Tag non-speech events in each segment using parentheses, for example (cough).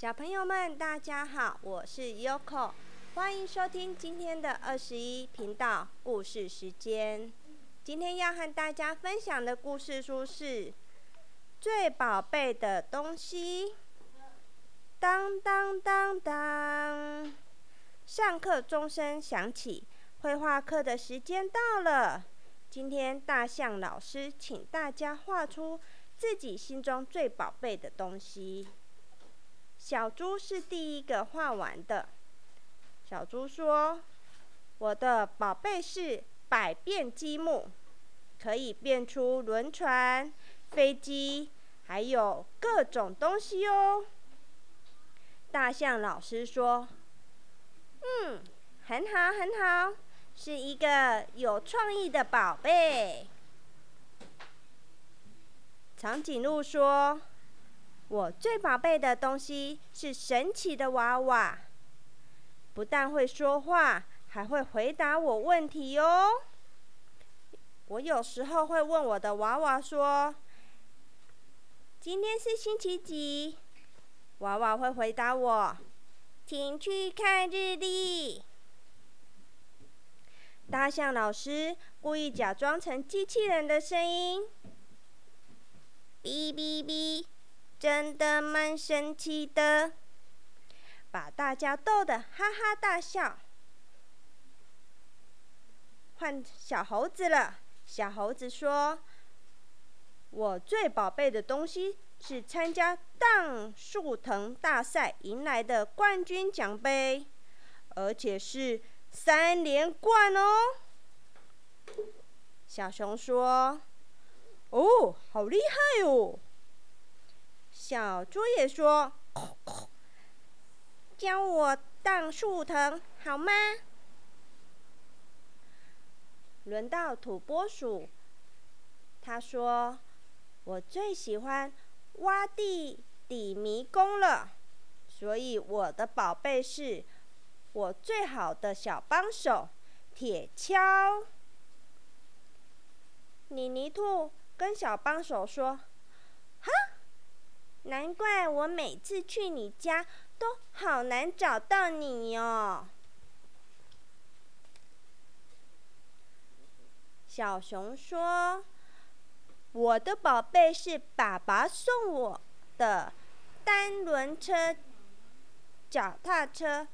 小朋友们，大家好，我是 Yoko，欢迎收听今天的二十一频道故事时间。今天要和大家分享的故事书是《最宝贝的东西》。当当当当，上课钟声响起，绘画课的时间到了。今天大象老师请大家画出自己心中最宝贝的东西。小猪是第一个画完的。小猪说：“我的宝贝是百变积木，可以变出轮船、飞机，还有各种东西哦。”大象老师说：“嗯，很好，很好。”是一个有创意的宝贝。长颈鹿说：“我最宝贝的东西是神奇的娃娃，不但会说话，还会回答我问题哟。我有时候会问我的娃娃说：‘今天是星期几？’娃娃会回答我：‘请去看日历。’”大象老师故意假装成机器人的声音，哔哔哔，真的蛮神奇的，把大家逗得哈哈大笑。换小猴子了，小猴子说：“我最宝贝的东西是参加荡树藤大赛赢来的冠军奖杯，而且是。”三连冠哦！小熊说：“哦，好厉害哦！”小猪也说：“教我荡树藤好吗？”轮到土拨鼠，他说：“我最喜欢挖地底迷宫了，所以我的宝贝是。”我最好的小帮手，铁锹。妮妮兔跟小帮手说：“，难怪我每次去你家都好难找到你哦。”小熊说：“我的宝贝是爸爸送我的单轮车，脚踏车。”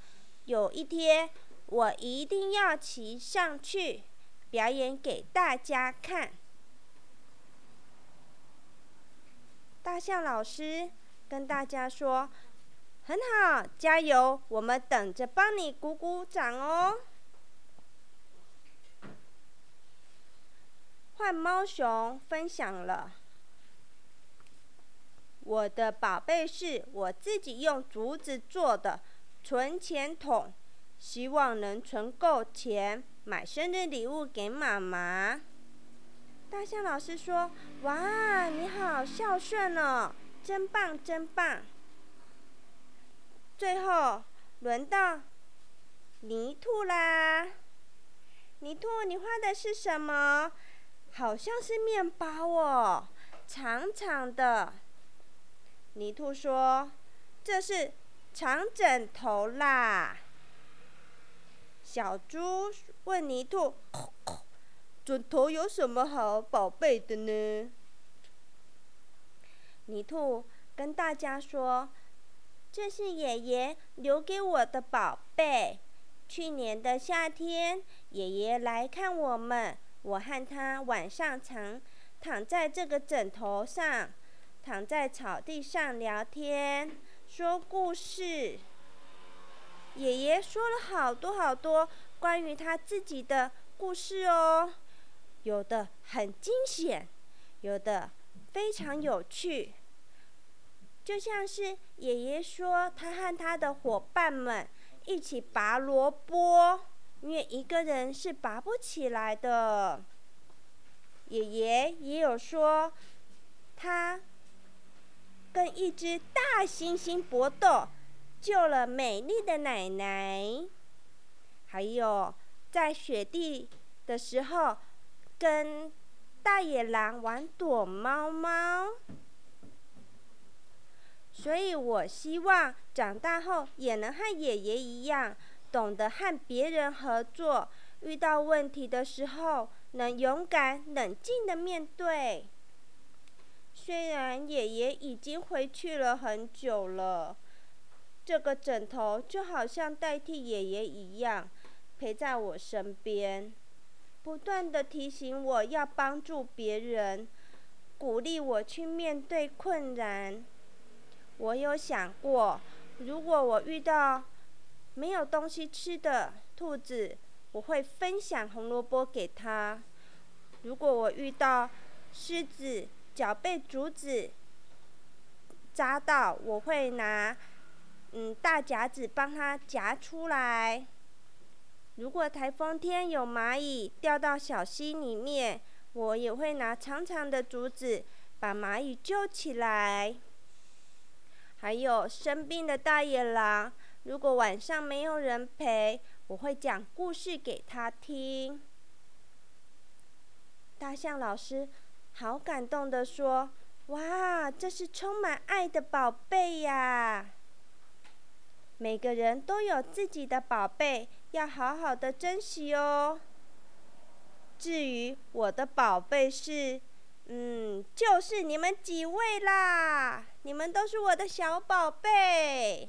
有一天，我一定要骑上去表演给大家看。大象老师跟大家说：“很好，加油！我们等着帮你鼓鼓掌哦。”换猫熊分享了，我的宝贝是我自己用竹子做的。存钱筒，希望能存够钱买生日礼物给妈妈。大象老师说：“哇，你好孝顺哦，真棒，真棒。”最后轮到泥兔啦，泥兔，你画的是什么？好像是面包哦，长长的。泥兔说：“这是。”长枕头啦！小猪问泥兔：“ (coughs) 枕头有什么好宝贝的呢？”泥兔跟大家说：“这是爷爷留给我的宝贝。去年的夏天，爷爷来看我们，我和他晚上常躺在这个枕头上，躺在草地上聊天。”说故事，爷爷说了好多好多关于他自己的故事哦，有的很惊险，有的非常有趣。就像是爷爷说，他和他的伙伴们一起拔萝卜，因为一个人是拔不起来的。爷爷也有说，他。跟一只大猩猩搏斗，救了美丽的奶奶。还有在雪地的时候，跟大野狼玩躲猫猫。所以我希望长大后也能和爷爷一样，懂得和别人合作，遇到问题的时候能勇敢冷静的面对。虽然爷爷已经回去了很久了，这个枕头就好像代替爷爷一样，陪在我身边，不断的提醒我要帮助别人，鼓励我去面对困难。我有想过，如果我遇到没有东西吃的兔子，我会分享红萝卜给它；如果我遇到狮子脚被竹子扎到，我会拿嗯大夹子帮它夹出来；如果台风天有蚂蚁掉到小溪里面，我也会拿长长的竹子把蚂蚁救起来。还有生病的大野狼，如果晚上没有人陪，我会讲故事给他听。大象老师好感动的说：“哇，这是充满爱的宝贝呀！每个人都有自己的宝贝，要好好的珍惜哦。至于我的宝贝是……”嗯，就是你们几位啦！你们都是我的小宝贝，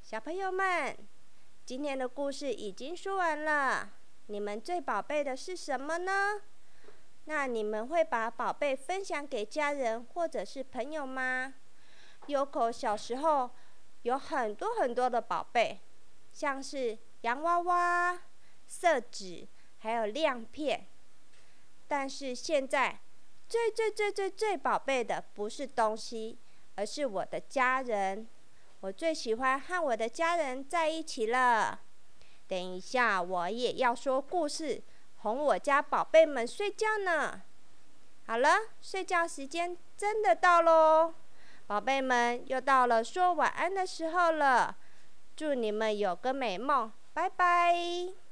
小朋友们，今天的故事已经说完了。你们最宝贝的是什么呢？那你们会把宝贝分享给家人或者是朋友吗？Yoko 小时候有很多很多的宝贝，像是洋娃娃、色纸，还有亮片。但是现在，最最最最最宝贝的不是东西，而是我的家人。我最喜欢和我的家人在一起了。等一下，我也要说故事，哄我家宝贝们睡觉呢。好了，睡觉时间真的到喽，宝贝们又到了说晚安的时候了。祝你们有个美梦，拜拜。